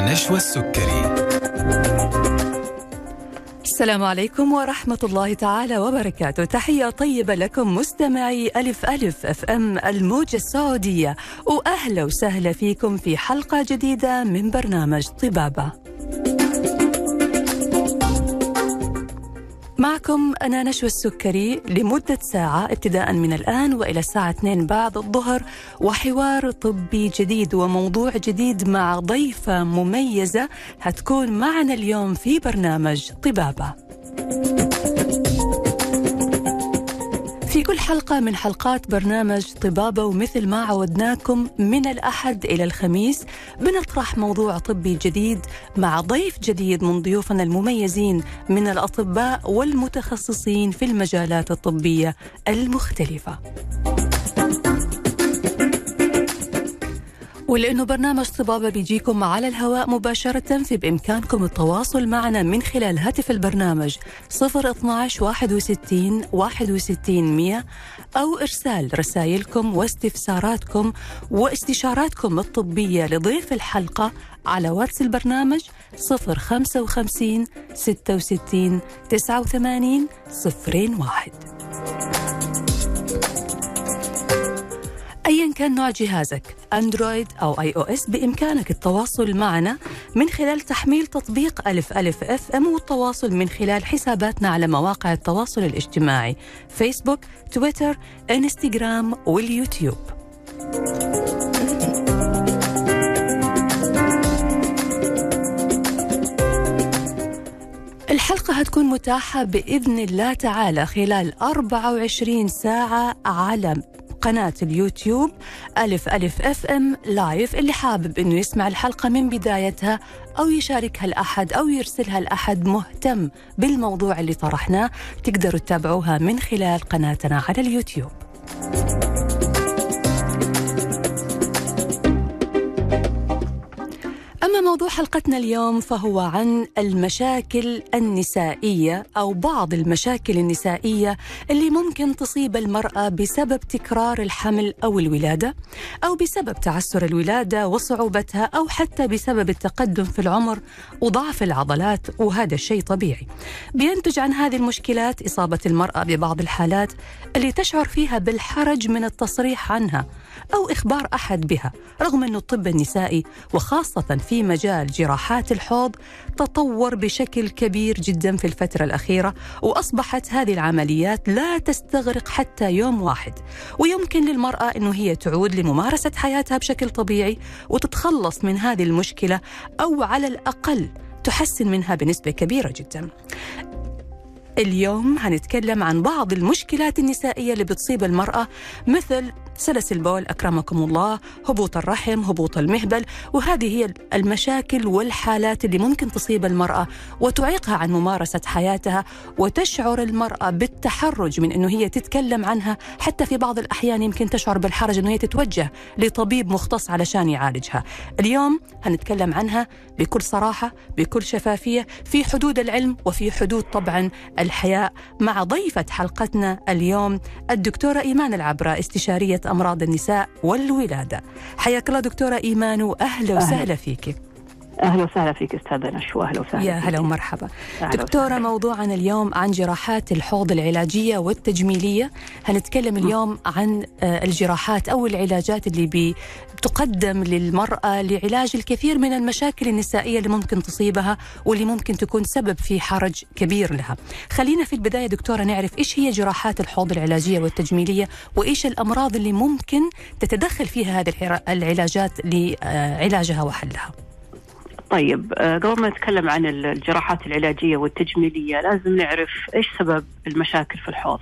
نشوى السكري. السلام عليكم ورحمة الله تعالى وبركاته. تحية طيبة لكم مستمعي ألف ألف FM الموجة السعودية. وأهلا وسهلا فيكم في حلقة جديدة من برنامج طبابة. معكم أنا نشوى السكري لمدة ساعة ابتداء من الآن وإلى الساعة 2 بعد الظهر وحوار طبي جديد وموضوع جديد مع ضيفة مميزة هتكون معنا اليوم في برنامج طبابة. في كل حلقة من حلقات برنامج طبابة ومثل ما عودناكم من الأحد إلى الخميس بنطرح موضوع طبي جديد مع ضيف جديد من ضيوفنا المميزين من الأطباء والمتخصصين في المجالات الطبية المختلفة. ولأنه برنامج طبابة بيجيكم على الهواء مباشرة في بإمكانكم التواصل معنا من خلال هاتف البرنامج 012 61 61 100 أو إرسال رسائلكم واستفساراتكم واستشاراتكم الطبية لضيف الحلقة على واتس البرنامج 055 66 89 01 ايا كان نوع جهازك أندرويد أو آي أو إس بإمكانك التواصل معنا من خلال تحميل تطبيق ألف ألف FM والتواصل من خلال حساباتنا على مواقع التواصل الاجتماعي فيسبوك تويتر إنستغرام واليوتيوب. الحلقة هتكون متاحة بإذن الله تعالى خلال 24 ساعة على قناة اليوتيوب ألف ألف FM live اللي حابب أنه يسمع الحلقة من بدايتها أو يشاركها لأحد أو يرسلها لأحد مهتم بالموضوع اللي طرحناه تقدروا تتابعوها من خلال قناتنا على اليوتيوب. أما موضوع حلقتنا اليوم فهو عن المشاكل النسائية أو بعض المشاكل النسائية اللي ممكن تصيب المرأة بسبب تكرار الحمل أو الولادة أو بسبب تعسر الولادة وصعوبتها أو حتى بسبب التقدم في العمر وضعف العضلات وهذا الشيء طبيعي. بينتج عن هذه المشكلات إصابة المرأة ببعض الحالات اللي تشعر فيها بالحرج من التصريح عنها أو إخبار أحد بها رغم أن الطب النسائي وخاصة في مجال جراحات الحوض تطور بشكل كبير جدا في الفترة الأخيرة وأصبحت هذه العمليات لا تستغرق حتى يوم واحد. ويمكن للمرأة أنه هي تعود لممارسة حياتها بشكل طبيعي وتتخلص من هذه المشكلة أو على الأقل تحسن منها بنسبة كبيرة جدا. اليوم هنتكلم عن بعض المشكلات النسائية اللي بتصيب المرأة مثل سلس البول أكرمكم الله. هبوط الرحم هبوط المهبل. وهذه هي المشاكل والحالات اللي ممكن تصيب المرأة وتعيقها عن ممارسة حياتها وتشعر المرأة بالتحرج من أنه هي تتكلم عنها. حتى في بعض الأحيان يمكن تشعر بالحرج أنه هي تتوجه لطبيب مختص علشان يعالجها. اليوم هنتكلم عنها بكل صراحة بكل شفافية في حدود العلم وفي حدود طبعا الحياء. مع ضيفة حلقتنا اليوم الدكتورة إيمان العبرة استشارية أمراض النساء والولادة. حياك الله دكتورة إيمان وأهلا وسهلا فيك. أهلا وسهلا فيك استاذه نشوى أهلا وسهلا يا هلا ومرحبا. دكتوره وسهلا. موضوعنا اليوم عن جراحات الحوض العلاجية والتجميلية. هنتكلم اليوم عن الجراحات أو العلاجات اللي بتقدم للمرأة لعلاج الكثير من المشاكل النسائية اللي ممكن تصيبها واللي ممكن تكون سبب في حرج كبير لها. خلينا في البداية دكتورة نعرف إيش هي جراحات الحوض العلاجية والتجميلية وإيش الأمراض اللي ممكن تتدخل فيها هذه العلاجات لعلاجها وحلها. طيب قبل ما نتكلم عن الجراحات العلاجية والتجميلية لازم نعرف إيش سبب المشاكل في الحوض.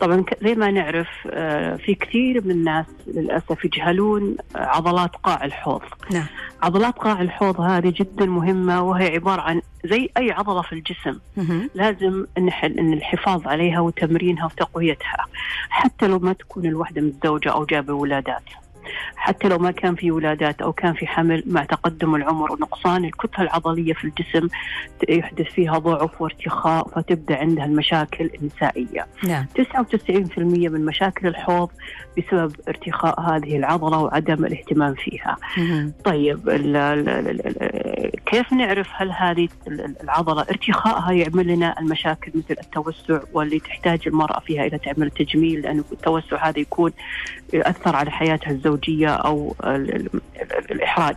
طبعا زي ما نعرف في كثير من الناس للأسف يجهلون عضلات قاع الحوض. نعم. عضلات قاع الحوض هذه جدا مهمة وهي عبارة عن زي أي عضلة في الجسم مهم. لازم إن الحفاظ عليها وتمرينها وتقويتها حتى لو ما تكون الوحدة متزوجة أو جابة ولادات. حتى لو ما كان في ولادات أو كان في حمل مع تقدم العمر ونقصان الكتلة العضلية في الجسم يحدث فيها ضعف وارتخاء فتبدأ عندها المشاكل النسائية. نعم 99% من مشاكل الحوض بسبب ارتخاء هذه العضلة وعدم الاهتمام فيها. مهم. طيب فكيف نعرف هل هذه العضلة ارتخائها يعمل لنا المشاكل مثل التوسع واللي تحتاج المرأة فيها إلى تعمل تجميل لأنه التوسع هذا يكون يؤثر على حياتها الزوجية أو الإحراج.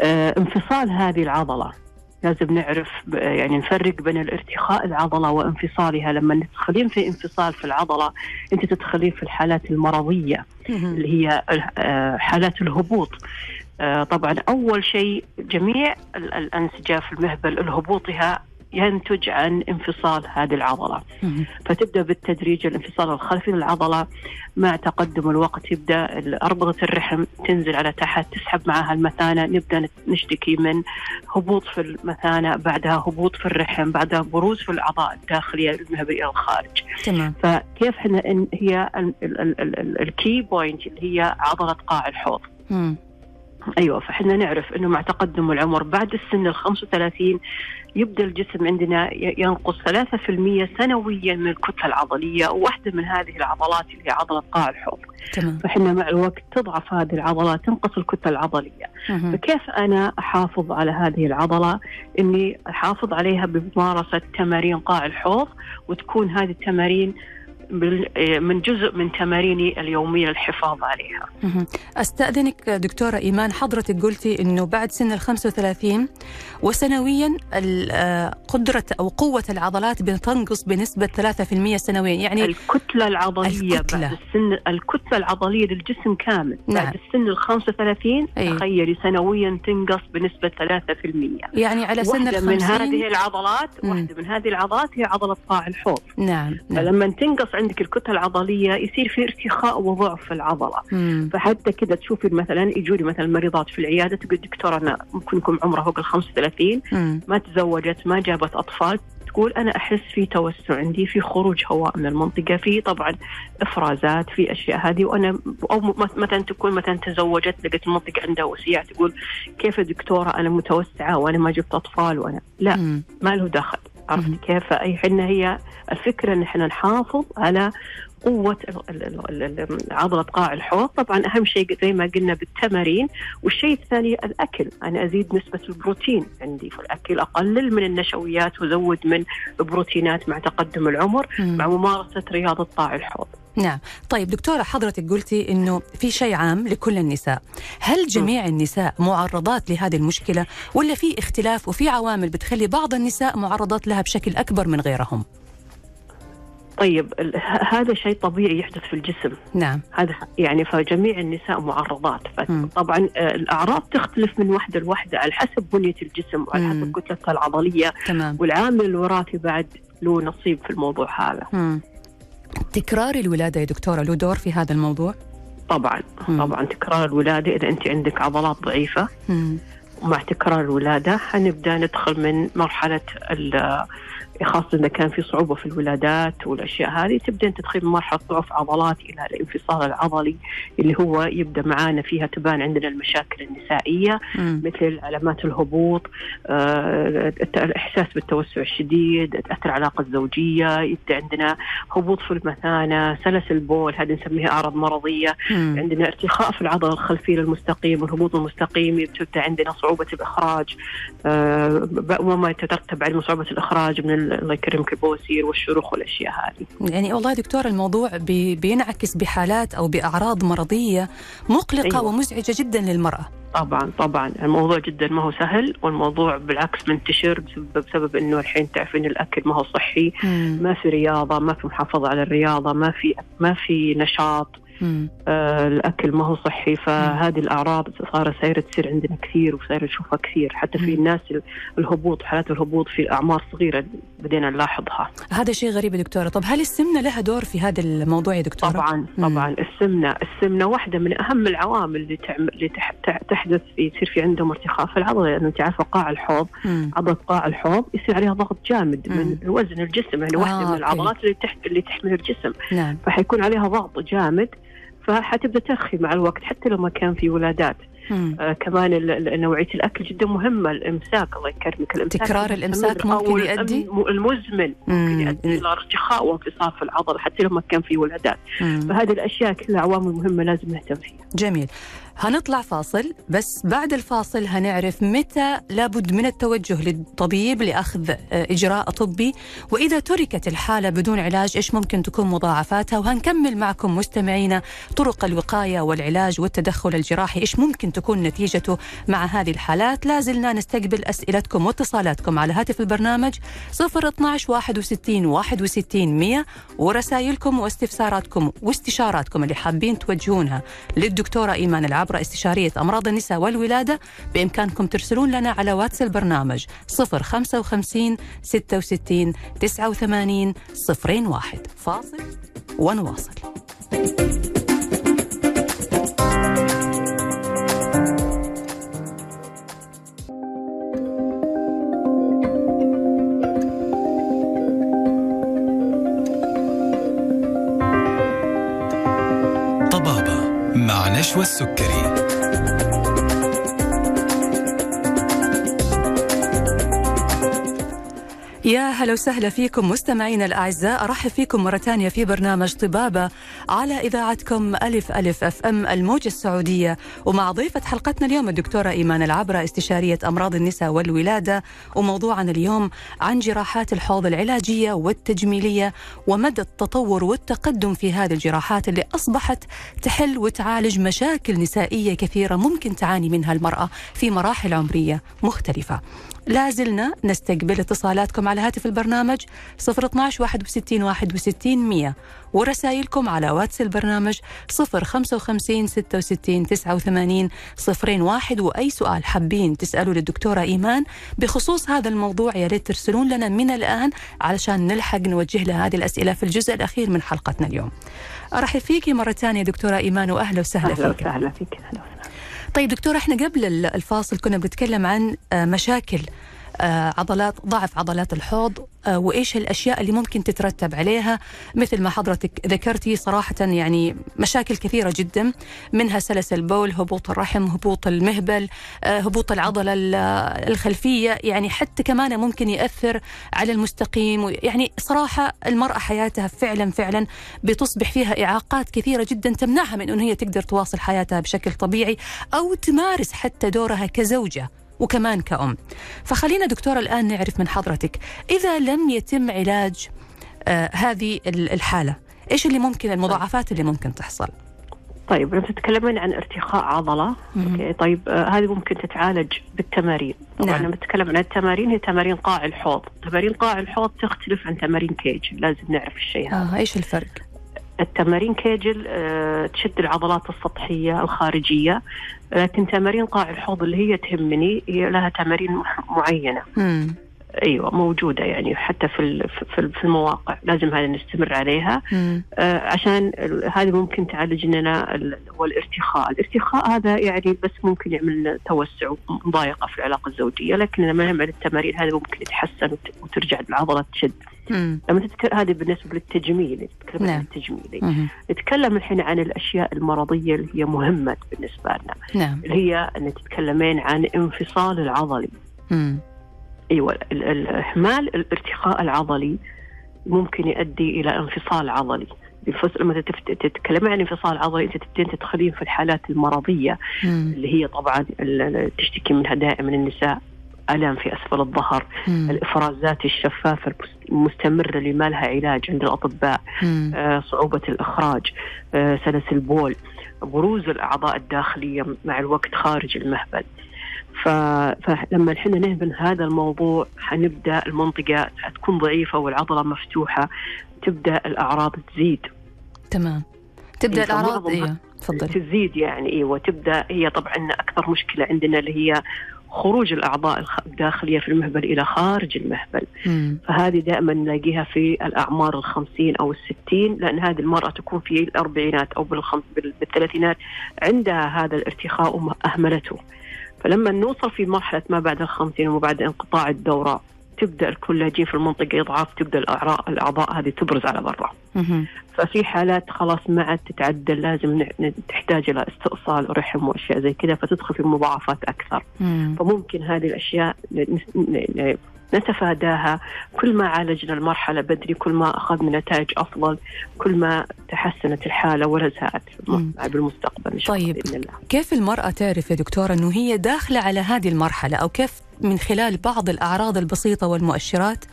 آه، انفصال هذه العضلة. لازم نعرف يعني نفرق بين الارتخاء العضلة وانفصالها. لما تدخلين في انفصال في العضلة أنت تدخلين في الحالات المرضية اللي هي آه، حالات الهبوط. طبعا أول شيء جميع الأنسجة في المهبل الهبوطها ينتج عن انفصال هذه العضلة. فتبدأ بالتدريج الانفصال الخلفي للعضلة. مع تقدم الوقت يبدأ أربطة الرحم تنزل على تحت تسحب معها المثانة نبدأ نشتكي من هبوط في المثانة بعدها هبوط في الرحم بعدها بروز في الأعضاء الداخلية المهبلية إلى الخارج. تمام. فكيف إحنا هي ال key point اللي هي عضلة قاع الحوض. أيوه فإحنا نعرف إنه مع تقدم العمر بعد السن ال 35 يبدأ الجسم عندنا ينقص 3% سنويا من الكتلة العضلية وواحدة من هذه العضلات اللي هي عضلة قاع الحوض. تمام. فإحنا مع الوقت تضعف هذه العضلات تنقص الكتلة العضلية. مه. فكيف أنا أحافظ على هذه العضلة؟ إني أحافظ عليها بممارسة تمارين قاع الحوض وتكون هذه التمارين من جزء من تماريني اليومية للحفاظ عليها أستأذنك دكتورة إيمان حضرتك قلتي أنه بعد سن ال 35 وسنويا آه، قدرة أو قوة العضلات بتنقص بنسبة 3% سنويا يعني الكتلة العضلية الكتلة. بعد السن الكتلة العضلية للجسم كامل نعم. بعد السن ال 35 أي. تخيلي سنويا تنقص بنسبة 3% يعني على سن ال من هذه العضلات واحدة من هذه العضلات هي عضلة قاع الحوض نعم, نعم. فلما تنقص عندك الكتلة العضلية يصير في ارتخاء وضعف في العضلة مم. فحتى كذا تشوفي مثلا يجوا لي مثلا مريضات في العيادة تقول دكتور أنا ممكن يكون عمرها فوق ال 35 مم. ما تزوجت ما جابت أطفال تقول أنا أحس في توسع عندي في خروج هواء من المنطقة في طبعا إفرازات في أشياء هذه وأنا أو مثلا تكون مثلا تزوجت لقيت المنطقة عندها وسيع تقول كيف دكتورة أنا متوسعة وأنا ما جبت أطفال وأنا لا. ما له دخل عرفت كيف؟ أي حنا هي الفكرة إن إحنا نحافظ على قوة عضلة قاع الحوض. طبعا أهم شيء زي ما قلنا بالتمارين. والشيء الثاني الأكل. أنا أزيد نسبة البروتين عندي في الأكل أقلل من النشويات وأزود من البروتينات مع تقدم العمر مع ممارسة رياضة قاع الحوض. نعم. طيب دكتورة حضرتك قلتي أنه في شيء عام لكل النساء. هل جميع النساء معرضات لهذه المشكلة ولا في اختلاف وفي عوامل بتخلي بعض النساء معرضات لها بشكل أكبر من غيرهم؟ طيب هذا شيء طبيعي يحدث في الجسم. نعم. هذا يعني فجميع النساء معرضات. طبعا آه، الأعراض تختلف من وحده لوحده على حسب بنية الجسم وعلى حسب كتلتها العضلية تمام. والعامل الوراثي بعد له نصيب في الموضوع هذا. مم. تكرار الولادة يا دكتورة له دور في هذا الموضوع طبعا مم. طبعا تكرار الولادة إذا أنت عندك عضلات ضعيفة مم. مع تكرار الولادة حنبدأ ندخل من مرحلة خاصة إذا كان في صعوبة في الولادات والأشياء هذه تبدأ تدخل مرحلة ضعف عضلات إلى الانفصال العضلي اللي هو يبدأ معانا فيها تبان عندنا المشاكل النسائية م. مثل علامات الهبوط آه، الإحساس بالتوسع الشديد تأثر العلاقة الزوجية يبدأ عندنا هبوط في المثانة سلس البول هذه نسميها أعراض مرضية م. عندنا ارتخاء في العضلة الخلفية للمستقيم والهبوط المستقيم يبدأ عندنا صعوبة الإخراج آه، وما يترتب على صعوبة الإخراج من الله يكرمك البواسير والشروخ والأشياء هذه. يعني والله دكتور الموضوع بي بينعكس بحالات أو بأعراض مرضية مقلقة أيوة. ومزعجة جدا للمرأة. طبعا طبعا الموضوع جدا ما هو سهل والموضوع بالعكس منتشر بسبب, بسبب إنه الحين تعرفين الأكل ما هو صحي مم. ما في رياضة ما في محافظة على الرياضة ما في ما في نشاط آه الأكل ما هو صحي فهذه الأعراض صارت سايره تصير عندنا كثير وسايره نشوفها كثير. حتى في الناس الهبوط حالات الهبوط في أعمار صغيرة بدينا نلاحظها. هذا شيء غريب يا دكتورة. طب هل السمنة لها دور في هذا الموضوع يا دكتورة؟ طبعا طبعا. السمنه السمنة واحدة من أهم العوامل اللي تعمل اللي تحدث يصير في عندهم ارتخاء. في العضله لأنه أنت عارفة قاع الحوض عضلة قاع الحوض يصير عليها ضغط جامد مم. من وزن الجسم. يعني واحدة آه من العضلات اللي اللي تحمل الجسم. نعم. فحيكون عليها ضغط جامد. فحتبدأ ترخي مع الوقت حتى لو ما كان في ولادات. آه كمان نوعية الأكل جدا مهمة الإمساك الله يكرمك. الإمساك تكرار الإمساك ممكن يؤدي؟ المزمن ممكن يؤدي إلى ارتخاء وانفصال في العضله حتى لو ما كان في ولادات. فهذه الأشياء كلها عوامل مهمة لازم نهتم فيها. جميل. هنطلع فاصل بس بعد الفاصل هنعرف متى لابد من التوجه للطبيب لأخذ آه، إجراء طبي. وإذا تركت الحالة بدون علاج إيش ممكن تكون مضاعفاتها؟ وهنكمل معكم مستمعينا طرق الوقاية والعلاج والتدخل الجراحي. إيش ممكن تكون نتيجته مع هذه الحالات؟ لازلنا نستقبل أسئلتكم واتصالاتكم على هاتف البرنامج 012 61 61 100 ورسائلكم واستفساراتكم واستشاراتكم اللي حابين توجهونها للدكتورة إيمان العبد. عبر استشارية أمراض النساء والولادة بإمكانكم ترسلون لنا على واتس البرنامج 055 66 89 01 فاصل ونواصل. مع نشوى السكري. يا هلا وسهلا فيكم مستمعينا الأعزاء. أرحب فيكم مرة ثانية في برنامج طبابة على إذاعتكم ألف ألف أف أم الموجة السعودية. ومع ضيفة حلقتنا اليوم الدكتورة إيمان العبرة استشارية أمراض النساء والولادة. وموضوعنا اليوم عن جراحات الحوض العلاجية والتجميلية ومدى التطور والتقدم في هذه الجراحات اللي أصبحت تحل وتعالج مشاكل نسائية كثيرة ممكن تعاني منها المرأة في مراحل عمرية مختلفة لازلنا نستقبل اتصالاتكم على هاتف البرنامج 012 61 61 100 ورسائلكم على واتس البرنامج 055 66 89 01 وأي سؤال حابين تسألوا للدكتورة إيمان. بخصوص هذا الموضوع يا ريت ترسلون لنا من الآن علشان نلحق نوجه لها هذه الأسئلة في الجزء الأخير من حلقتنا اليوم. أرحب فيكي مرة ثانية دكتورة إيمان وأهلا وسهلا فيك. أهلا وسهلا. فيك طيب دكتور إحنا قبل الفاصل كنا بنتكلم عن آه، مشاكل عضلات ضعف عضلات الحوض آه، وإيش الأشياء اللي ممكن تترتب عليها مثل ما حضرتك ذكرتي صراحة يعني مشاكل كثيرة جدا منها سلس البول هبوط الرحم هبوط المهبل هبوط العضلة الخلفية يعني حتى كمان ممكن يأثر على المستقيم يعني صراحة المرأة حياتها فعلا فعلا بتصبح فيها إعاقات كثيرة جدا تمنعها من إن هي تقدر تواصل حياتها بشكل طبيعي أو تمارس حتى دورها كزوجة. وكمان كأم. فخلينا دكتورة الآن نعرف من حضرتك إذا لم يتم علاج آه هذه الحالة إيش اللي ممكن المضاعفات اللي ممكن تحصل؟ طيب لما تتكلمين عن ارتخاء عضلة أوكي طيب آه هذه ممكن تتعالج بالتمارين. طبعا نعم. لما نتكلم عن التمارين هي تمارين قاع الحوض. تمارين قاع الحوض تختلف عن تمارين كيجل لازم نعرف الشيء هذا. آه إيش الفرق؟ التمارين كيجل آه تشد العضلات السطحية الخارجية لكن تمارين قاع الحوض اللي هي تهمني هي لها تمارين معينة مم. أيوه موجودة يعني حتى في في المواقع لازم هذا نستمر عليها آه عشان هذه ممكن تعالج لنا هو الارتخاء، الارتخاء هذا يعني بس ممكن يعمل توسع ومضايقه في العلاقة الزوجية، لكن لما نعمل التمارين هذه ممكن يتحسن وترجع العضلة تشد. لما تتكلم هذه بالنسبة للتجميل نتكلم نعم. عن التجميلي نتكلم الحين عن الأشياء المرضية اللي هي مهمة بالنسبة لنا نعم. اللي هي أن تتكلمين عن انفصال العضلي مم. أيوه الاهمال الارتخاء العضلي ممكن يؤدي إلى انفصال عضلي لما تتكلم عن انفصال عضلي أنت تبتدين تدخلين في الحالات المرضية مم. اللي هي طبعا تشتكي منها دائما النساء ألم في أسفل الظهر. مم. الافرازات الشفافه المستمره اللي ما لها علاج عند الأطباء. آه صعوبة الإخراج. آه سلس البول. بروز الأعضاء الداخلية مع الوقت خارج المهبل. فلما إحنا نهبل هذا الموضوع حنبدأ المنطقة حتكون ضعيفة والعضلة مفتوحة. تبدأ الأعراض تزيد. تمام. تبدأ يعني الأعراض أيوه تفضل. تزيد يعني إيوه تبدأ. هي طبعا أكثر مشكلة عندنا اللي هي خروج الأعضاء الداخلية في المهبل إلى خارج المهبل. مم. فهذه دائما نلاقيها في الأعمار الخمسين أو الستين لأن هذه المرأة تكون في الأربعينات أو بالثلاثينات عندها هذا الارتخاء واهملته فلما نوصل في مرحلة ما بعد الخمسين وما بعد انقطاع الدورة تبدأ الكولاجين في المنطقة يضعف تبدأ الاعضاء الأعضاء هذه تبرز على برا ففي حالات خلاص ما عاد تتعدل لازم تحتاج إلى استئصال رحم وأشياء زي كذا فتدخل في مضاعفات أكثر مم. فممكن هذه الأشياء نتفاداها كل ما عالجنا المرحلة بدري كل ما أخذنا نتائج أفضل كل ما تحسنت الحالة مم. بالمستقبل إن شاء الله طيب. بإذن الله كيف المرأة تعرف يا دكتورة أنه هي داخلة على هذه المرحلة أو كيف من خلال بعض الأعراض البسيطة والمؤشرات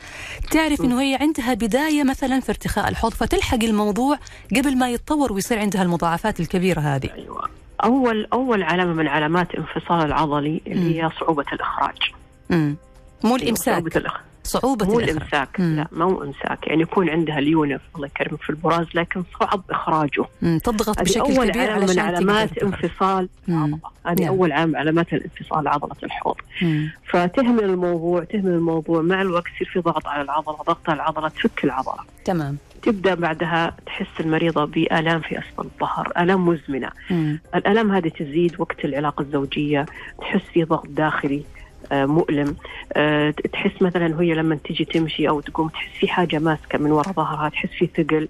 تعرف أنه هي عندها بداية مثلا في ارتخاء الحوض فتلحق الموضوع قبل ما يتطور ويصير عندها المضاعفات الكبيرة هذه أيوة. أول أول علامة من علامات انفصال العضلي اللي هي صعوبة الإخراج مم. مو صعوبة الإمساك الإخراج صعوبة مو الإخراج الإمساك مم. لا مو إمساك يعني يكون عندها اليونف الله يكرمك في البراز لكن صعب إخراجه مم. تضغط بشكل أول كبير علامة من علامات. انفصال هذه نعم. أول علامة علامات الانفصال عضلة الحوض مم. فتهمل الموضوع تهمل الموضوع مع الوقت يصير في ضغط على العضلة ضغط على العضلة تفك العضلة تمام تبدأ بعدها تحس المريضة بآلام في أسفل الظهر آلام مزمنة مم. الآلام هذه تزيد وقت العلاقة الزوجية تحس في ضغط داخلي مؤلم آه، تحس مثلا هي لما تجي تمشي أو تقوم تحس في حاجة ماسكة من وراء ظهرها تحس في ثقل.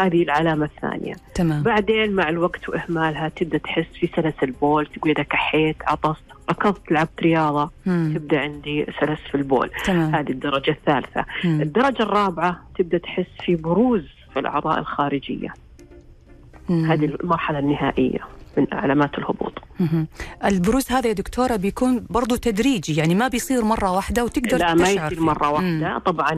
هذه العلامة الثانية تمام بعدين مع الوقت وإهمالها تبدأ تحس في سلس البول تقول إذا كحيت عطست ركضت لعبت رياضة مم. تبدأ عندي سلس في البول تمام هذه الدرجة الثالثة مم. الدرجة الرابعة تبدأ تحس في بروز في الأعضاء الخارجية مم. هذه المرحلة النهائية من علامات الهبوط. البروز هذا يا دكتورة بيكون برضو تدريجي يعني ما بيصير مرة واحدة وتقدر لا ما يصير فيه. مرة مم. واحدة طبعا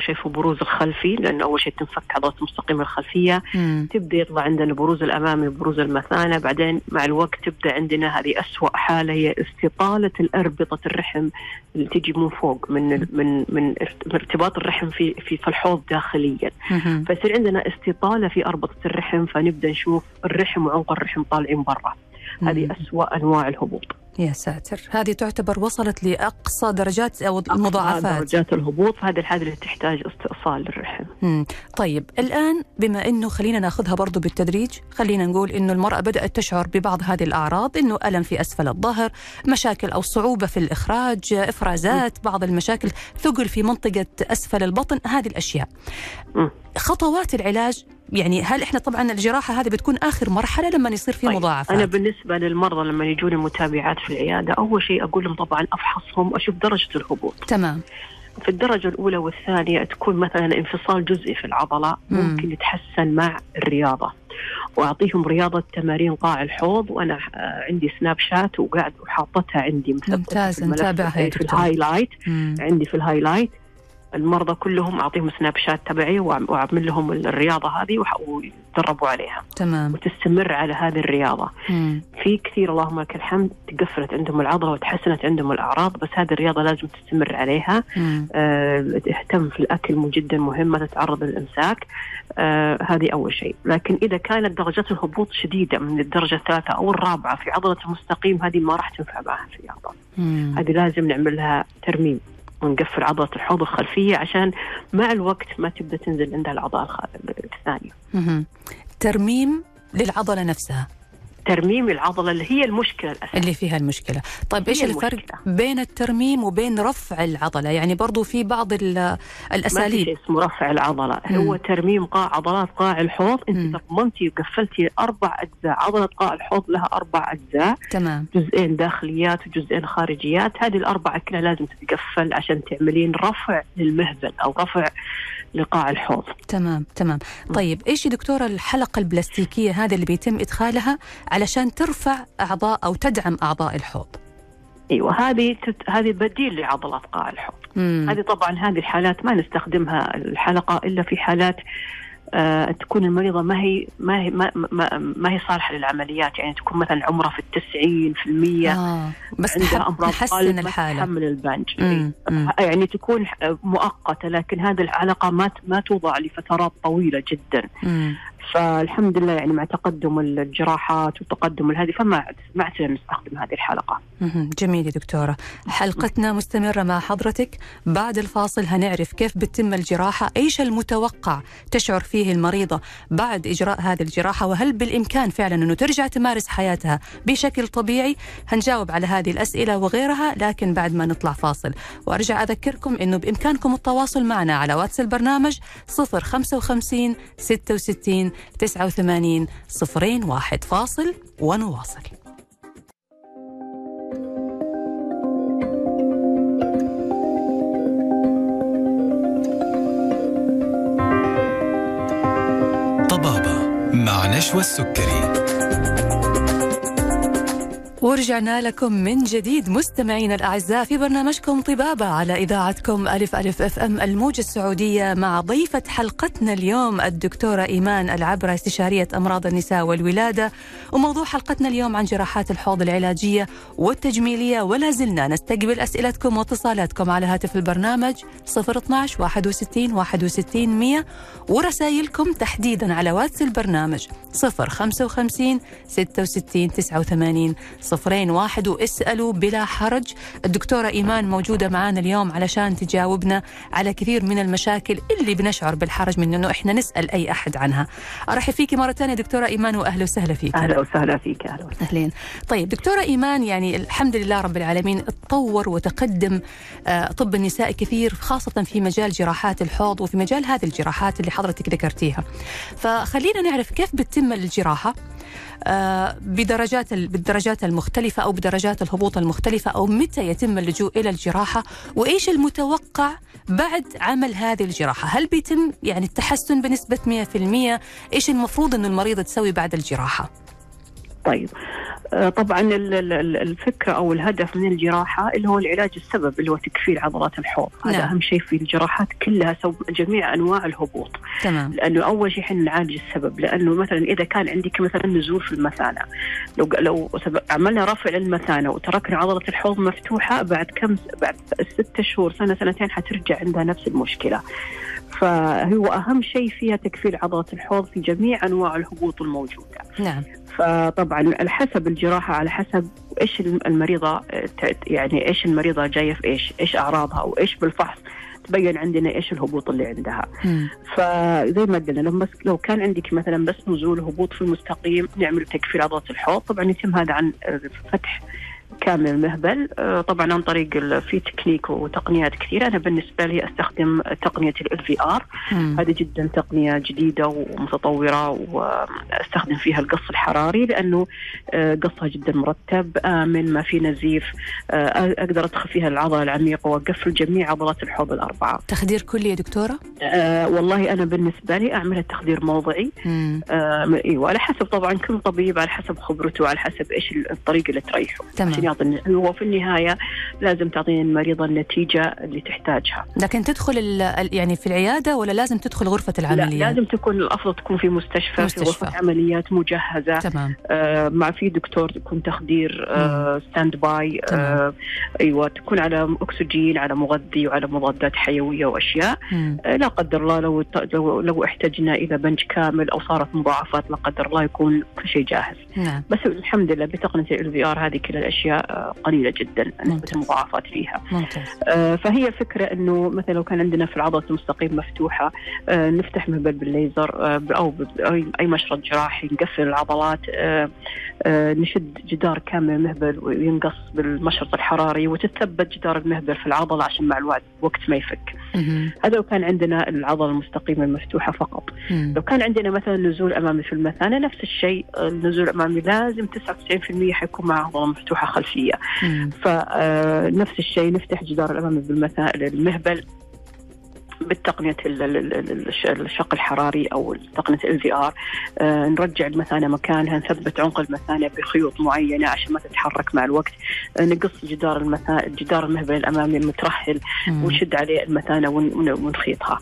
شيء في بروز الخلفي لأنه أول شيء تنفك عضله المستقيم الخلفية مم. تبدأ يطلع عندنا البروز الأمامي وبروز المثانة بعدين مع الوقت تبدأ عندنا هذه أسوأ حالة هي استطالة الأربطة الرحم اللي تجي من فوق من من من ارت- من ارتباط الرحم في في في الحوض داخليا. فيصير عندنا استطالة في أربطة الرحم فنبدأ نشوف الرحم وعنق الرحم طالعين برا هذه مم. أسوأ أنواع الهبوط. يا ساتر. هذه تعتبر وصلت لأقصى درجات أو المضاعفات. درجات الهبوط. هذه الحاله اللي تحتاج استئصال للرحم مم. طيب الآن بما أنه خلينا ناخذها برضو بالتدريج خلينا نقول أنه المرأة بدأت تشعر ببعض هذه الأعراض أنه ألم في أسفل الظهر مشاكل أو صعوبة في الإخراج إفرازات بعض المشاكل ثقل في منطقة أسفل البطن هذه الأشياء. مم. خطوات العلاج يعني هل إحنا طبعا الجراحة هذه بتكون آخر مرحلة لما يصير في طيب، مضاعفات أنا بالنسبة للمرضى لما يجوني متابعات في العيادة أول شيء أقول لهم طبعا أفحصهم وأشوف درجة الهبوط تمام في الدرجة الأولى والثانية تكون مثلا انفصال جزئي في العضلة مم. ممكن يتحسن مع الرياضة وأعطيهم رياضة تمارين قاع الحوض وأنا آه، عندي سناب شات وقاعد وحاطتها عندي ممتاز، نتابعها في. ال highlight. عندي في ال highlight المرضى كلهم أعطيهم سناب شات تبعي وأعمل لهم الرياضة هذه ويتدربوا عليها. تمام. وتستمر على هذه الرياضة. مم. في كثير اللهم لك الحمد تقفلت عندهم العضلة وتحسنت عندهم الأعراض بس هذه الرياضة لازم تستمر عليها. مم. آه، تهتم في الأكل جدا مهم ما تتعرض للإمساك. آه، هذه أول شيء. لكن إذا كانت درجات الهبوط شديدة من الدرجة الثالثه أو الرابعة في عضلة المستقيم هذه ما راح تنفع معها في الرياضة. هذه لازم نعمل لها ترميم. ونقفل عضلة الحوض الخلفية عشان مع الوقت ما تبدأ تنزل عندها الثانية مهم. ترميم للعضلة نفسها ترميم العضلة اللي هي المشكلة الأساسية. اللي فيها المشكلة. طيب هي الفرق المشكلة. بين الترميم وبين رفع العضلة؟ يعني برضو في بعض ال- ما في اسمه رفع العضلة. مم. هو ترميم قاع عضلات قاع الحوض. أنت ضمنتي وقفلتي أربع أجزاء عضلة قاع الحوض لها أربع أجزاء. تمام. جزئين داخليات وجزئين خارجيات. هذه الأربعة كلها لازم تتقفل عشان تعملين رفع للمهبل أو رفع لقاع الحوض. تمام تمام. طيب إيش يا دكتورة الحلقة البلاستيكية هذه اللي بيتم إدخالها؟ علشان ترفع أعضاء أو تدعم أعضاء الحوض إيوه هذه تت... هذه بديل لعضلات قاع الحوض مم. هذه طبعا هذه الحالات ما نستخدمها الحلقة إلا في حالات آه تكون المريضة ما هي ما هي ما, ما, ما هي صالحة للعمليات يعني تكون مثلا عمرها في التسعين في المية آه. بس عندها أمراض قلب ما الحالة تتحمل البنج مم. مم. يعني تكون مؤقتة لكن هذه العلاقة ما ما توضع لفترات طويلة جدا مم. فالحمد لله يعني مع تقدم الجراحات وتقدم هذه فما ما نستخدم هذه الحلقة. مهم. جميل يا دكتورة. حلقتنا مستمرة مع حضرتك. بعد الفاصل هنعرف كيف بتتم الجراحة إيش المتوقع تشعر فيه المريضة بعد إجراء هذه الجراحة وهل بالإمكان فعلا أنه ترجع تمارس حياتها بشكل طبيعي؟ هنجاوب على هذه الأسئلة وغيرها لكن بعد ما نطلع فاصل. وأرجع أذكركم أنه بإمكانكم التواصل معنا على واتس البرنامج 055 66 054 89 01 فاصل ونواصل. طبابة مع نشوى السكري. ورجعنا لكم من جديد مستمعينا الأعزاء في برنامجكم طبابة على إذاعتكم ألف ألف أف أم الموجة السعودية مع ضيفة حلقتنا اليوم الدكتورة إيمان العبرة استشارية أمراض النساء والولادة. وموضوع حلقتنا اليوم عن جراحات الحوض العلاجية والتجميلية. ولا زلنا نستقبل أسئلتكم واتصالاتكم على هاتف البرنامج 012 61 61 100 ورسائلكم تحديدا على واتس البرنامج 055 66 89 صفرين واحد واسألوا بلا حرج. الدكتورة إيمان موجودة معنا اليوم علشان تجاوبنا على كثير من المشاكل اللي بنشعر بالحرج من أنه إحنا نسأل أي أحد عنها. أرحب فيكي مرة ثانية دكتورة إيمان وأهلا وسهلا فيك. أهلا وسهلا فيك أهلا وسهلا. أهلين. طيب دكتورة إيمان يعني الحمد لله رب العالمين تطور وتقدم آه، طب النساء كثير خاصة في مجال جراحات الحوض وفي مجال هذه الجراحات اللي حضرتك ذكرتيها. فخلينا نعرف كيف بتتم الجراحة؟ بدرجات ال- بالدرجات المختلفة أو بدرجات الهبوط المختلفة أو متى يتم اللجوء إلى الجراحة وإيش المتوقع بعد عمل هذه الجراحة؟ هل بيتم يعني التحسن بنسبة 100% إيش المفروض أن المريضة تسوي بعد الجراحة؟ طيب آه، طبعا ال- ال- الفكرة أو الهدف من الجراحة اللي هو العلاج السبب اللي هو تكفير عضلات الحوض. هذا نعم. أهم شيء في الجراحات كلها سو جميع أنواع الهبوط. تمام. لأنه أول شيء إحنا نعالج السبب لأنه مثلا إذا كان عندك مثلا نزول في المثانة لو لو عملنا رفع للمثانة وتركنا عضلة الحوض مفتوحة بعد كم بعد ست شهور سنة سنتين حترجع عندها نفس المشكلة. فهو أهم شيء فيها تكفير عضلة الحوض في جميع أنواع الهبوط الموجودة. نعم. فطبعا على حسب الجراحة على حسب إيش المريضة آه، ت- يعني إيش المريضة جاية في إيش إيش أعراضها أو إيش بالفحص تبين عندنا إيش الهبوط اللي عندها. مم. فزي ما قلنا لو بس لو كان عندك مثلا بس نزول هبوط في المستقيم نعمل تكفير عضلة الحوض. طبعا يتم هذا عن آه، فتح كامل المهبل. آه، طبعا عن طريق في تكنيك وتقنيات كثيرة. أنا بالنسبة لي أستخدم تقنية ال VR. هذه جدا تقنية جديدة ومتطورة وأستخدم فيها القص الحراري لأنه آه، قصها جدا مرتب آمن ما في نزيف. آه، أقدر أدخل فيها العضلة العميقة وأقفل جميع عضلات الحوض الأربعة. تخدير كلي يا دكتورة؟ أه والله أنا بالنسبة لي اعملها تخدير موضعي. أه إيوه على حسب طبعا كل طبيب على حسب خبرته على حسب إيش الطريقة اللي تريحه. عشان تمام يعطي هو في النهاية لازم تعطيني المريضه النتيجة اللي تحتاجها. لكن تدخل يعني في العيادة ولا لازم تدخل غرفة لا العملية؟ لازم تكون الأفضل تكون في مستشفى, مستشفى. في غرفة عمليات مجهزة. تمام. آه مع في دكتور يكون تخدير آه standby. آه أيوه تكون على أكسجين على مغذي وعلى مضادات حيوية وأشياء. مم. آه، لا قدر الله لو لو, لو احتجنا إلى بنج كامل أو صارت مضاعفات لا قدر الله يكون كل شيء جاهز. نعم. بس الحمد لله بتقنية ال VR هذه كل الأشياء قليلة جدا نسبه. المضاعفات فيها ممتاز آه، فهي فكرة إنه مثلا لو كان عندنا في العضلة المستقيم مفتوحة آه، نفتح مهبل بالليزر آه، أو اي مشرط جراحي نقفل العضلات نشد جدار كامل المهبل وينقص بالمشرط الحراري وتتثبت جدار المهبل في العضلة عشان مع الوقت وقت ما يفك. هذا لو كان عندنا العضلة المستقيمة المفتوحة فقط. لو كان عندنا مثلا نزول امامي في المثانه نفس الشيء النزول الامامي لازم 99% حيكون مع عضلة مفتوحة خلفية. فنفس الشيء نفتح جدار الامامي بالمثانه المهبل الش- الشق الحراري أو تقنية ال في ار نرجع المثانة مكانها نثبت عنق المثانة بخيوط معينة عشان ما تتحرك مع الوقت آه، نقص جدار المثانة جدار المهبل الأمامي المترهل. ونشد عليه ون- ونخيطها.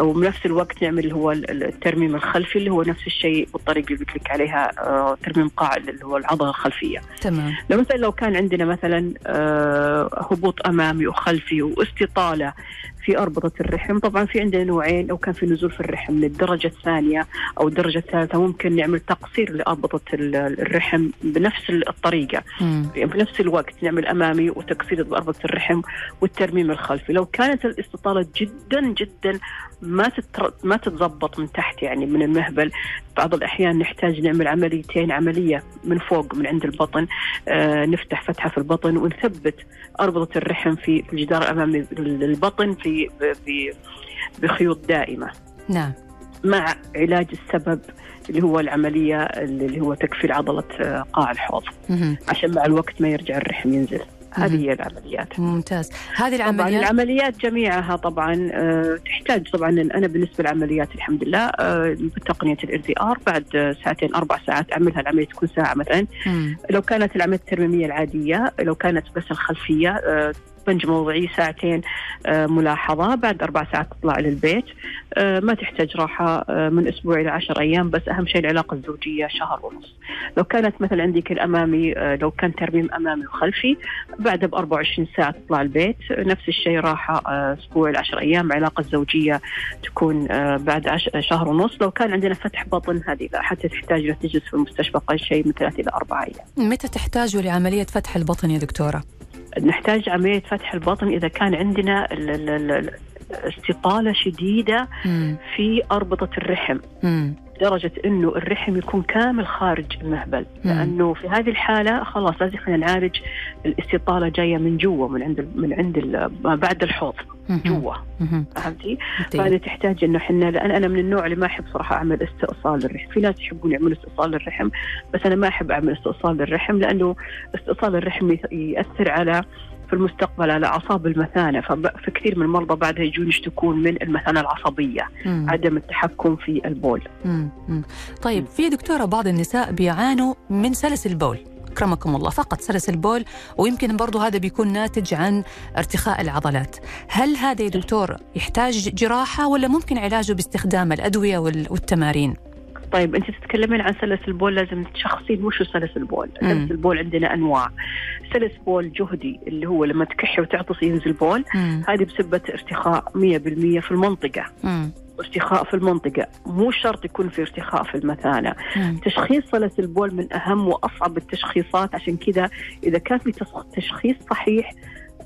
وبنفس الوقت نعمل اللي هو ال- الترميم الخلفي اللي هو نفس الشيء بالطريقة اللي قلت لك عليها آه، ترميم قاع اللي هو العضلة الخلفية. تمام. لو مثلا لو كان عندنا مثلا آه، هبوط أمامي وخلفي واستطالة في أربطة الرحم. طبعا في عندنا نوعين لو كان في نزول في الرحم من الدرجه الثانية أو الدرجة الثالثة ممكن نعمل تقصير لأربطة ال- الرحم بنفس الطريقة. مم. بنفس الوقت نعمل أمامي وتكسير باربطه الرحم والترميم الخلفي. لو كانت الاستطالة جدا جدا ما تتر... ما تتضبط من تحت يعني من المهبل. بعض الأحيان نحتاج نعمل عمليتين عملية من فوق من عند البطن آه نفتح فتحة في البطن ونثبت أربطة الرحم في في الجدار الامامي للبطن في ب- بخيوط دائمة. نعم. مع علاج السبب اللي هو العملية اللي هو تكفير عضله آه، قاع الحوض. عشان مع الوقت ما يرجع الرحم ينزل. هذه هي العمليات. ممتاز. هذه طبعا العمليات؟ العمليات جميعها طبعا آه، تحتاج طبعا أنا بالنسبة للعمليات الحمد لله آه، بتقنية الار دي آر بعد ساعتين أربع ساعات أعملها العملية تكون ساعة مثلا. مم. لو كانت العملية الترميمية العادية لو كانت بس الخلفية آه، بنج موضعي ساعتين آه، ملاحظة. بعد أربع ساعات تطلع للبيت آه، ما تحتاج راحة آه، من أسبوع إلى عشر أيام بس أهم شيء العلاقة الزوجية شهر ونص. لو كانت مثلا عندك الأمامي لو كان ترميم أمامي وخلفي بعد ب 24 ساعة تطلع البيت. نفس الشيء راحة أسبوع إلى عشر أيام. علاقة الزوجية تكون بعد. شهر ونص. لو كان عندنا فتح بطن هذه لا حتى تحتاج تجلس في المستشفى أقل شيء من ثلاث إلى أربع أيام. متى تحتاجوا لعملية فتح البطن يا دكتورة؟ نحتاج عملية فتح البطن إذا كان عندنا ال- ال- ال- ال- استطالة شديدة مم. في أربطة الرحم مم. لدرجة أنه الرحم يكون كامل خارج المهبل مم. لأنه في هذه الحالة خلاص لازم خلينا نعالج الاستطالة جاية من جوا من عند من عند بعد الحوض. جوا. فهمتي؟ فهذه تحتاج إنه إحنا لأن أنا من النوع اللي ما أحب صراحة أعمل استئصال للرحم، في ناس يحبون يعملوا استئصال للرحم بس أنا ما أحب أعمل استئصال للرحم لأنه استئصال الرحم يأثر على في المستقبل على أعصاب المثانة فكثير من المرضى بعدها يجون يشتكون من المثانة العصبية، مم. عدم التحكم في البول. مم. مم. طيب في دكتورة بعض النساء بيعانوا من سلس البول أكرمكم الله فقط سلس البول ويمكن برضو هذا بيكون ناتج عن ارتخاء العضلات هل هذا يا دكتور يحتاج جراحة ولا ممكن علاجه باستخدام الأدوية وال- والتمارين طيب أنت تتكلمين عن سلس البول لازم تشخصين وشو سلس البول،. سلس البول عندنا أنواع. سلس بول جهدي اللي هو لما تكحي وتعطسي ينزل بول،. هذه بسبب ارتخاء 100% في المنطقة مم. ارتخاء في المنطقة مو شرط يكون في ارتخاء في المثانة مم. تشخيص سلس البول من أهم وأصعب التشخيصات عشان كذا إذا كان في تشخيص صحيح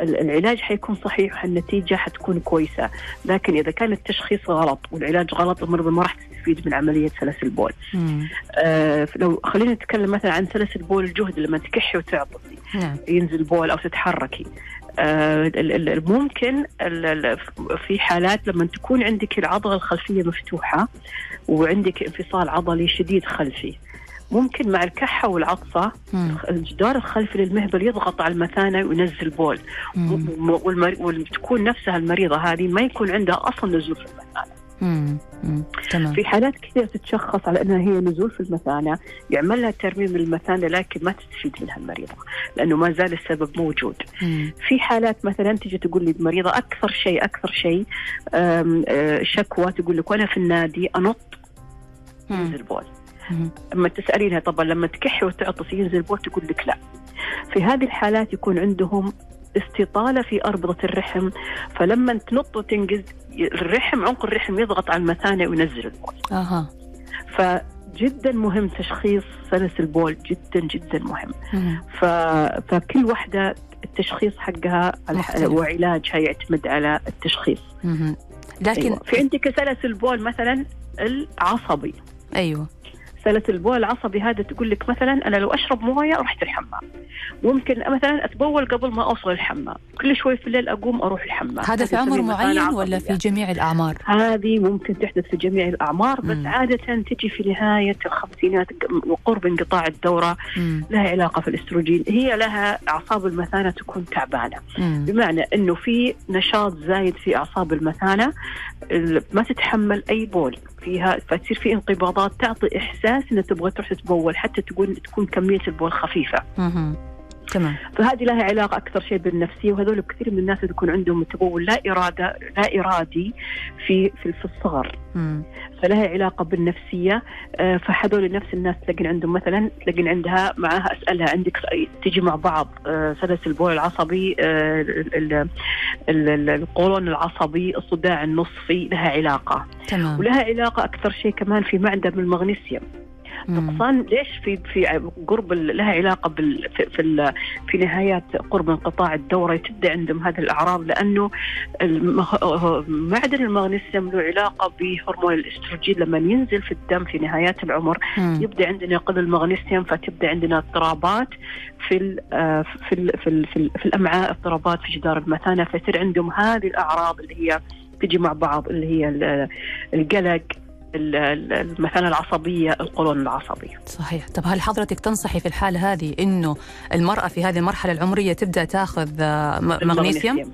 العلاج حيكون صحيح والنتيجة حتكون كويسة. لكن إذا كان التشخيص غلط والعلاج غلط المرضى ما راح تستفيد من عملية سلس البول. آه لو خلينا نتكلم مثلا عن سلس البول الجهد لما تكحي وتعطسي نعم. ينزل بول أو تتحركي. آه، ممكن في حالات لما تكون عندك العضلة الخلفية مفتوحة وعندك انفصال عضلي شديد خلفي. ممكن مع الكحة والعطسة مم. الجدار الخلفي للمهبل يضغط على المثانة وينزل بول. وتكون نفسها المريضة هذه ما يكون عندها أصلا نزول في المثانة مم. مم. تمام في حالات كثير تتشخص على أنها هي نزول في المثانة يعمل لها ترميم المثانه لكن ما تستفيد منها المريضة لأنه ما زال السبب موجود مم. في حالات مثلا تجي تقول لي المريضه أكثر شيء أكثر شيء آه، شكوى تقول لك وأنا في النادي أنط مم. ينزل بول مم. اما تسالينها طبعا لما تكحي وتعطس ينزل بول تقول لك لا في هذه الحالات يكون عندهم استطالة في أربطة الرحم فلما تنط وتنقز الرحم عمق الرحم يضغط على المثانة وينزل البول أها فجدا مهم تشخيص سلس البول جدا جدا مهم. ف... فكل واحدة التشخيص حقها مختلف. وعلاجها يعتمد على التشخيص مم. لكن أيوة. في عندك سلس البول مثلا العصبي أيوه سلس البول العصبي هذا تقول لك مثلا أنا لو أشرب موية رحت الحمام ممكن مثلا أتبول قبل ما أوصل الحمام كل شوي في الليل أقوم أروح الحمام هذا في عمر معين ولا في. جميع الأعمار؟ هذه ممكن تحدث في جميع الأعمار بس مم. عادة تجي في نهاية الخمسينات وقرب انقطاع الدورة مم. لها علاقة في الأستروجين هي لها أعصاب المثانة تكون تعبانة مم. بمعنى إنه في نشاط زايد في أعصاب المثانة ال- ما تتحمل أي بول فيها فتصير في انقباضات تعطي إحساس انها تبغى تروح تتبول حتى تقول تكون كمية البول خفيفة. تمام فهذه لها علاقة أكثر شيء بالنفسية وهذول كثير من الناس اللي يكون عندهم تبول لا إرادة لا إرادي في في, في الصغر مم. فلها علاقة بالنفسية آه، فهذول نفس الناس تلاقين عندهم مثلا تلاقين عندها معاها أسألها عندك تجي مع بعض آه، سلس البول العصبي آه، ال- ال- ال- ال- القولون العصبي الصداع النصفي لها علاقة تمام ولها علاقة أكثر شيء كمان في معدن المغنيسيوم. نقصان ليش في في قرب لها علاقة بال في في, في نهايات قرب انقطاع الدورة تبدأ عندهم هذه الأعراض لأنه معدن المغنيسيوم له علاقة بهرمون الاستروجين لما ينزل في الدم في نهايات العمر مم. يبدأ عندنا يقل المغنيسيوم فتبدأ عندنا اضطرابات في ال آه، في ال في, ال في, ال في الأمعاء اضطرابات في جدار المثانة فيصير عندهم هذه الأعراض اللي هي تجي مع بعض اللي هي ال- القلق ال- ال- المثانة العصبية القولون العصبي. صحيح. طب هل حضرتك تنصحي في الحالة هذه أنه المرأة في هذه المرحلة العمرية تبدأ تأخذ آه، مغنيسيوم؟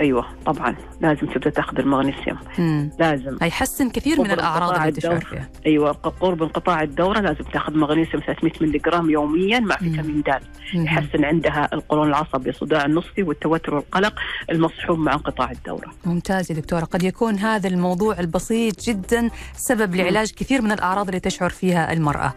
أيوه طبعا لازم تبدأ تاخذ المغنيسيوم مم. لازم هيحسن كثير من انقطاع اللي. فيها أيوه قرب انقطاع الدورة لازم تاخذ مغنيسيوم 300 ملي جرام يوميا مع. فيتامين د. يحسن عندها القولون العصبي الصداع النصفي والتوتر والقلق المصحوب مع انقطاع الدورة ممتاز يا دكتورة قد يكون هذا الموضوع البسيط جدا سبب لعلاج كثير من الأعراض اللي تشعر فيها المرأة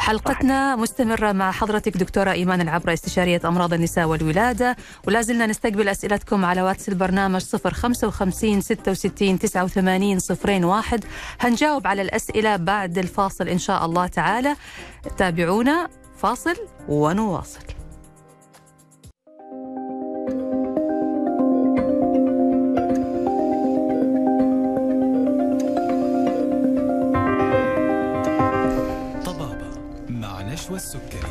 حلقتنا مستمرة مع حضرتك دكتورة إيمان العبرة استشارية أمراض النساء والولادة. ولا زلنا نستقبل أسئلتكم على واتس البرنامج 055 66 89 01 هنجاوب على الأسئلة بعد الفاصل إن شاء الله تعالى. تابعونا فاصل ونواصل. السكري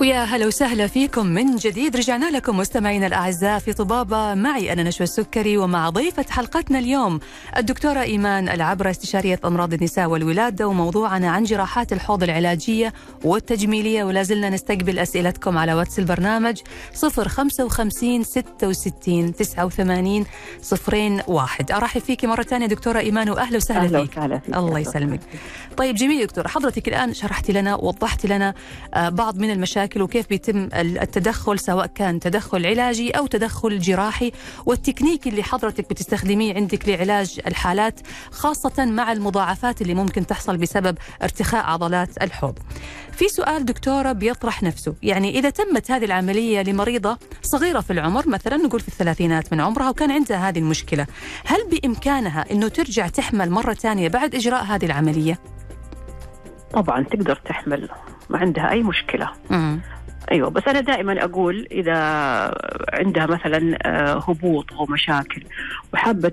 ويا هلا وسهلا فيكم من جديد. رجعنا لكم مستمعينا الأعزاء في طبابة. معي أنا نشوى السكري ومع ضيفة حلقتنا اليوم الدكتورة إيمان العبره استشارية أمراض النساء والولادة وموضوعنا عن جراحات الحوض العلاجية والتجميلية. ولا زلنا نستقبل أسئلتكم على واتس البرنامج 055 66 89 01 أرحب فيك مرة ثانية دكتورة إيمان وأهلا وسهلا أهلا فيك. وسهلا فيك الله يسلمك. طيب جميل دكتور حضرتك الآن شرحتي لنا ووضحتي لنا آه، بعض من المشاكل وكيف بيتم التدخل سواء كان تدخل علاجي أو تدخل جراحي. والتكنيك اللي حضرتك بتستخدميه عندك لعلاج الحالات خاصة مع المضاعفات اللي ممكن تحصل بسبب ارتخاء عضلات الحوض. في سؤال دكتورة بيطرح نفسه يعني إذا تمت هذه العملية لمريضة صغيرة في العمر مثلا نقول في الثلاثينات من عمرها وكان عندها هذه المشكلة هل بإمكانها أنه ترجع تحمل مرة ثانية بعد إجراء هذه العملية؟ طبعا تقدر تحمل. ما عندها أي مشكلة مم. أيوه بس أنا دائما أقول إذا عندها مثلا آه، هبوط أو مشاكل وحابة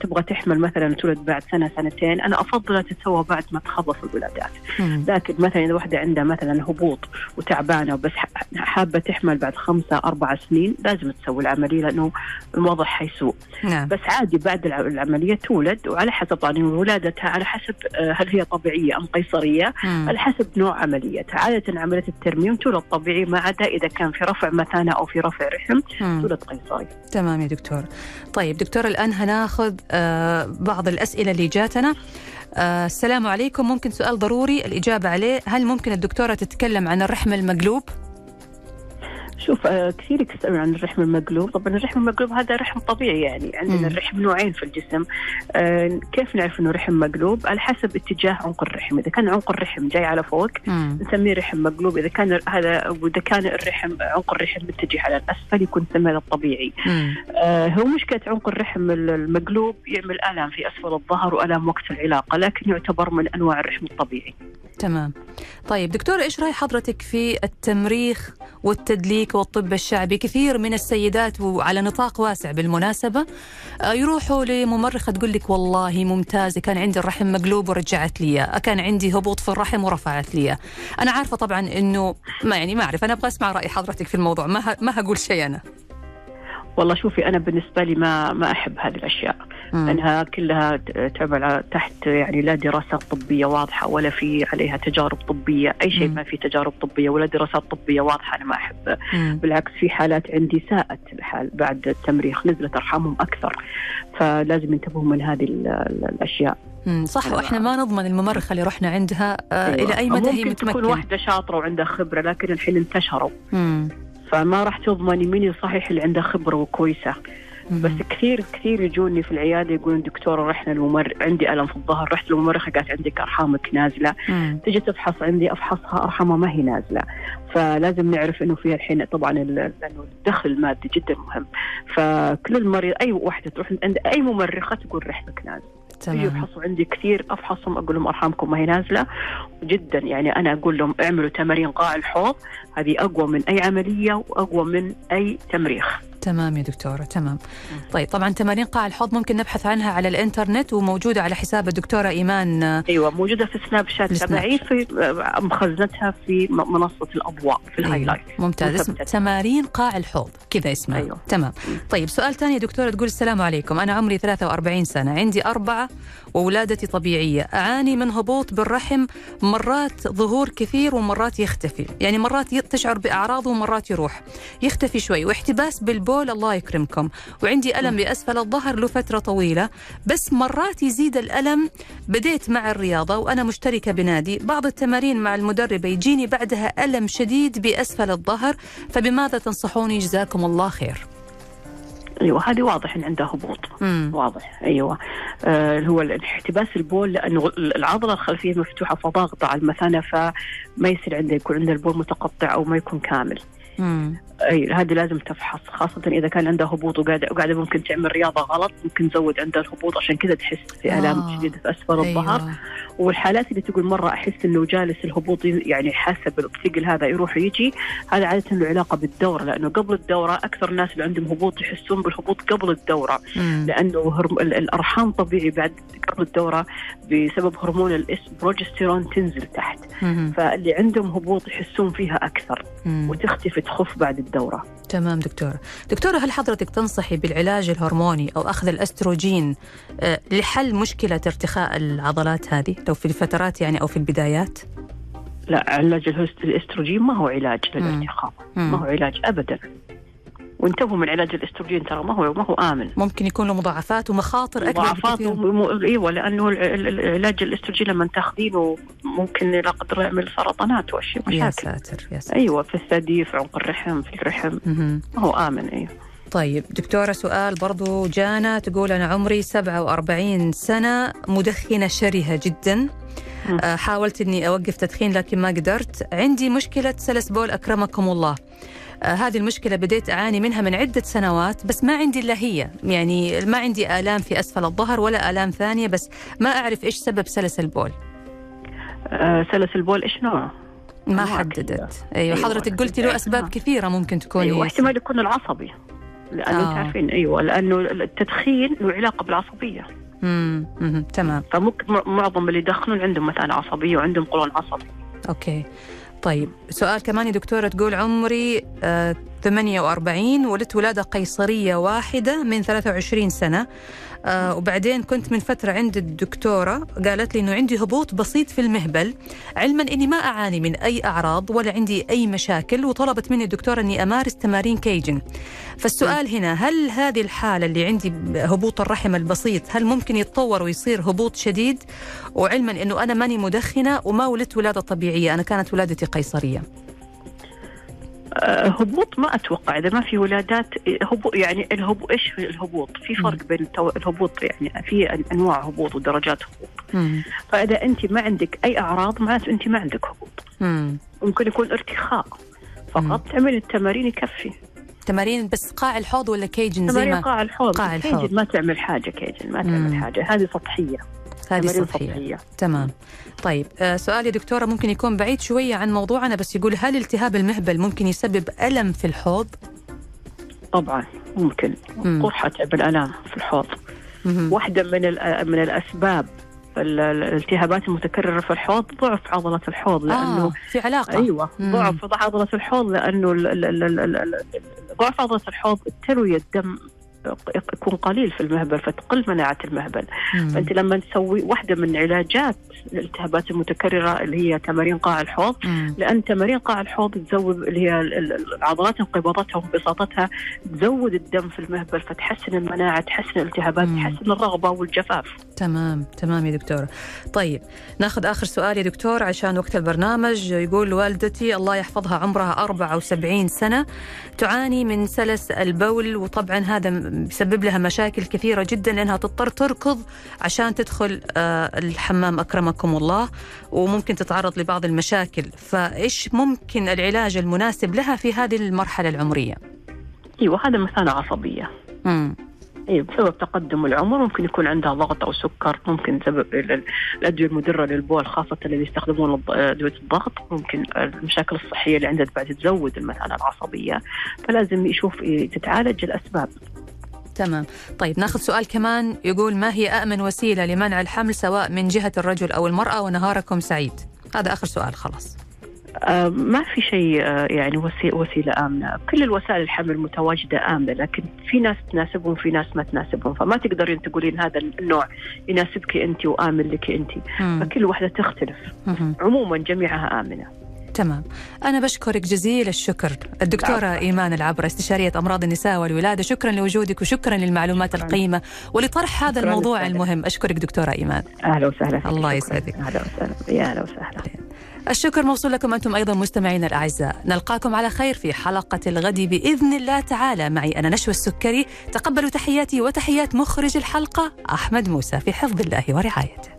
تبغى تحمل مثلا تولد بعد سنة سنتين أنا أفضل تتسوى بعد ما تخلص الولادات. مم. لكن مثلا إذا واحدة عندها مثلا هبوط وتعبانة وبس حابة تحمل بعد خمسة أربع سنين لازم تسوي العملية لأنه الوضع حيسوء. نعم. بس عادي بعد الع- العملية تولد وعلى حسب طبعا ولادتها على حسب آه، هل هي طبيعية أم قيصرية. مم. على حسب نوع عمليتها. عادة عملية الترميم تولد طبيعي ما عدا إذا كان في رفع مثانة أو في رفع رحم. تولد قيصري تمام يا دكتور. طيب دكتور الآن هناخذ آه بعض الأسئلة اللي جاتنا. آه السلام عليكم. ممكن سؤال ضروري الإجابة عليه. هل ممكن الدكتورة تتكلم عن الرحم المقلوب؟ شوف آه، كثير يسألون عن الرحم المقلوب. طبعا الرحم المقلوب هذا رحم طبيعي يعني. عندنا الرحم نوعين في الجسم. آه، كيف نعرف إنه رحم مقلوب؟ على حسب اتجاه عنق الرحم. إذا كان عنق الرحم جاي على فوق. نسميه رحم مقلوب. إذا كان هذا وإذا كان الرحم عنق الرحم متجه على الأسفل يكون نسميه الطبيعي. مم. آه، هو مشكلة عنق الرحم المقلوب يعمل آلام في أسفل الظهر وآلام وقت العلاقة لكن يعتبر من أنواع الرحم الطبيعي. تمام. طيب دكتور إيش رأي حضرتك في التمريخ والتدليك والطب الشعبي. كثير من السيدات وعلى نطاق واسع بالمناسبة آه، يروحوا لممرخة تقول لك والله ممتازة كان عندي الرحم مقلوب ورجعت لي إياه، كان عندي هبوط في الرحم ورفعت لي إياه. أنا عارفة طبعا إنه ما يعني ما أعرف أنا أبغى أسمع رأي حضرتك في الموضوع ما ما هقول شيء أنا. والله شوفي أنا بالنسبة لي ما ما أحب هذه الأشياء مم. لأنها كلها تعمل تحت يعني لا دراسات طبية واضحة ولا في عليها تجارب طبية أي شيء مم. ما في تجارب طبية ولا دراسات طبية واضحة أنا ما أحب مم. بالعكس في حالات عندي ساءت الحال بعد التمريخ نزلت أرحامهم أكثر فلازم ينتبهوا من هذه ال- ال- الأشياء مم. صح وإحنا ما نضمن الممرخه اللي رحنا عندها آه أيوة. إلى أي مدى هي ممكن تكون متمكنة واحدة شاطرة وعندها خبرة لكن الحين انتشروا مم. فما راح تضمني مين صحيح اللي عنده خبرة وكويسة. مم. بس كثير كثير يجوني في العيادة يقولون دكتورة رحنا الممر عندي ألم في الظهر رحت للممرخة قالت عندك أرحامك نازلة. تجي تفحص عندي أفحصها ارحامها ما هي نازلة. فلازم نعرف إنه فيها الحين طبعا لأنه الدخل المادي جدا مهم. فكل المريض أي واحدة تروح عند أي ممرخة تقول رحمك نازلة. تمام. يفحصوا عندي كثير أفحصهم أقول لهم أرحامكم ما هي نازلة. جدا يعني أنا أقول لهم اعملوا تمارين قاع الحوض. هذه أقوى من أي عملية وأقوى من أي تمريخ. تمام يا دكتورة تمام. طيب طبعا تمارين قاع الحوض ممكن نبحث عنها على الإنترنت وموجودة على حساب الدكتورة إيمان. أيوه موجودة في سناب شات تبعي في آه، مخزنتها في م- منصة الاضواء في الهايلايت. ممتاز. اسم مثبتة. تمارين قاع الحوض كذا اسمها. أيوة. تمام. طيب سؤال ثاني يا دكتورة تقول السلام عليكم. أنا عمري 43 سنة عندي أربعة وولادتي طبيعية. أعاني من هبوط بالرحم مرات ظهور كثير ومرات يختفي. يعني مرات تشعر بأعراض ومرات يروح. يختفي شوي. واحتباس بالبول الله يكرمكم. وعندي ألم بأسفل الظهر له فترة طويلة بس مرات يزيد الألم. بديت مع الرياضة وأنا مشتركة بنادي. بعض التمارين مع المدربة يجيني بعدها ألم شديد بأسفل الظهر فبماذا تنصحوني؟ جزاكم الله خير. أيوه هذه واضح إن عندها هبوط مم. واضح أيوه آه هو الاحتباس البول لأنه العضلة الخلفية مفتوحة فضاغطة على المثانة فما يصير عنده يكون عنده البول متقطع أو ما يكون كامل مم. أي هذه لازم تفحص خاصة إذا كان عندها هبوط وقاعده وقاعده ممكن تعمل رياضة غلط ممكن تزود عندها الهبوط عشان كذا تحس في آلام آه. شديدة في أسفل الظهر أيوة. والحالات اللي تقول مرة أحس إنه جالس الهبوط يعني حسب الثقل هذا يروح ويجي هذا عادة له علاقة بالدورة لأنه قبل الدورة أكثر الناس اللي عندهم هبوط يحسون بالهبوط قبل الدورة مم. لأنه الأرحام طبيعي بعد قبل الدورة بسبب هرمون البروجستيرون تنزل تحت مم. فاللي عندهم هبوط يحسون فيها أكثر مم. وتختفي تخف بعد الدورة. تمام دكتورة دكتورة هل حضرتك تنصحي بالعلاج الهرموني أو أخذ الأستروجين آه، لحل مشكلة ارتخاء العضلات هذه؟ لو في الفترات يعني أو في البدايات؟ لا علاج الأستروجين ما هو علاج. للارتخاء. ما هو علاج ابدا. وانتبهوا من علاج الاستروجين ترى ما هو ما هو آمن. ممكن يكون له مضاعفات ومخاطر أكبر مضاعفات وم- إيوه لأنه العلاج الاستروجين لما تاخذينه ممكن لا قدر يعمل سرطانات واشياء يا مشاكل. ساتر يا ساتر. إيوه في الثدي في عنق الرحم في الرحم. ما هو آمن إيوه. طيب دكتورة سؤال برضو جانا تقول أنا عمري 47 سنة مدخنة شرهة جدا. حاولت أني أوقف تدخين لكن ما قدرت. عندي مشكلة سلس بول أكرمكم الله. آه هذه المشكلة بديت أعاني منها من عدة سنوات بس ما عندي إلا هي. يعني ما عندي آلام في أسفل الظهر ولا آلام ثانية بس ما أعرف إيش سبب سلس البول. آه سلس البول إيش نوعه؟ ما حددت. أيوة أيوة، حضرتك قلتي له أسباب نعم. كثيرة ممكن تكون أيوه احتمال يكون العصبي. لأنه آه. انت عارفين أيوه لأنه التدخين له علاقة بالعصبية. تمام. فممكن معظم اللي يدخنون عندهم مثلا عصبية وعندهم قولون عصبي. أوكي. طيب سؤال كمان يا دكتورة تقول عمري آه 48 ولدت ولادة قيصرية واحدة من 23 سنة. آه وبعدين كنت من فترة عند الدكتورة قالت لي إنه عندي هبوط بسيط في المهبل. علما إني ما أعاني من أي أعراض ولا عندي أي مشاكل وطلبت مني الدكتورة إني أمارس تمارين كيجن. فالسؤال هنا هل هذه الحالة اللي عندي هبوط الرحم البسيط هل ممكن يتطور ويصير هبوط شديد؟ وعلما إنه أنا ماني مدخنة وما ولدت ولادة طبيعية أنا كانت ولادتي قيصرية. آه، هبوط ما أتوقع إذا ما في ولادات هبوط يعني الهبوط إيش الهبوط؟ في فرق بين الهبوط يعني في أنواع هبوط ودرجات هبوط، مم. فإذا أنت ما عندك أي أعراض معناته أنت ما عندك هبوط، مم. ممكن يكون ارتخاء مم. فقط تعمل التمارين يكفي، تمارين بس قاع الحوض ولا كيجل زي تمارين ما قاع الحوض قاع الحوض. كيجل ما تعمل حاجة كيجل ما مم. تعمل حاجة هذه سطحية هذه سطحيه تمام طيب آه سؤال يا دكتورة ممكن يكون بعيد شوية عن موضوعنا بس يقول هل التهاب المهبل ممكن يسبب ألم في الحوض؟ طبعا ممكن مم. قرحه بالالام في الحوض مهم. واحدة من من الأسباب ال- ال- الالتهابات المتكررة في الحوض ضعف عضلة الحوض لأنه آه في علاقة مم. ضعف عضلة الحوض ال- ضعف عضلة الحوض تروي الدم يكون قليل في المهبل فتقل مناعة المهبل مم. فأنت لما تسوي واحدة من علاجات الالتهابات المتكررة اللي هي تمارين قاع الحوض مم. لأن تمارين قاع الحوض تزود اللي هي ال- ال- العضلات انقباضاتها وانبساطاتها تزود الدم في المهبل فتحسن المناعة تحسن الالتهابات مم. تحسن الرغبة والجفاف تمام تمام يا دكتورة طيب ناخذ آخر سؤال يا دكتور عشان وقت البرنامج يقول والدتي الله يحفظها عمرها 74 سنة تعاني من سلس البول وطبعا هذا بيسبب لها مشاكل كثيرة جدا لأنها تضطر تركض عشان تدخل آه، الحمام أكرمكم الله وممكن تتعرض لبعض المشاكل. فإيش ممكن العلاج المناسب لها في هذه المرحلة العمرية؟ أيوه هذا مثانة عصبية. مم. اي بسبب تقدم العمر ممكن يكون عندها ضغط أو سكر ممكن سبب ال- الأدوية المدرة للبول خاصة اللي يستخدمون أدوية الضغط. ممكن المشاكل الصحية اللي عندها بعد تزود المثانه العصبية. فلازم يشوف تتعالج الأسباب. تمام. طيب ناخذ سؤال كمان يقول ما هي أأمن وسيلة لمنع الحمل سواء من جهة الرجل أو المرأة ونهاركم سعيد؟ هذا آخر سؤال خلاص. آه، ما في شيء آه، يعني وسي- وسيلة آمنة، كل الوسائل الحمل متواجدة آمنة لكن في ناس تناسبهم في ناس ما تناسبهم، فما تقدرين تقولين هذا النوع يناسبك انت وآمن لك مم. فكل واحدة تختلف،. عموما جميعها آمنة. تمام. أنا بشكرك جزيل الشكر. الدكتورة العفو. إيمان العبرة استشارية أمراض النساء والولادة شكرا لوجودك وشكرا للمعلومات شكراً. القيمة ولطرح هذا الموضوع لك. المهم. أشكرك دكتورة إيمان. أهلا وسهلا فيك. الله. يسعدك. أهلا وسهلا. يا أهلا وسهلا. الشكر موصول لكم أنتم أيضا مستمعينا الأعزاء. نلقاكم على خير في حلقة الغد بإذن الله تعالى. معي أنا نشوى السكري. تقبلوا تحياتي وتحيات مخرج الحلقة أحمد موسى في حفظ الله ورعايته.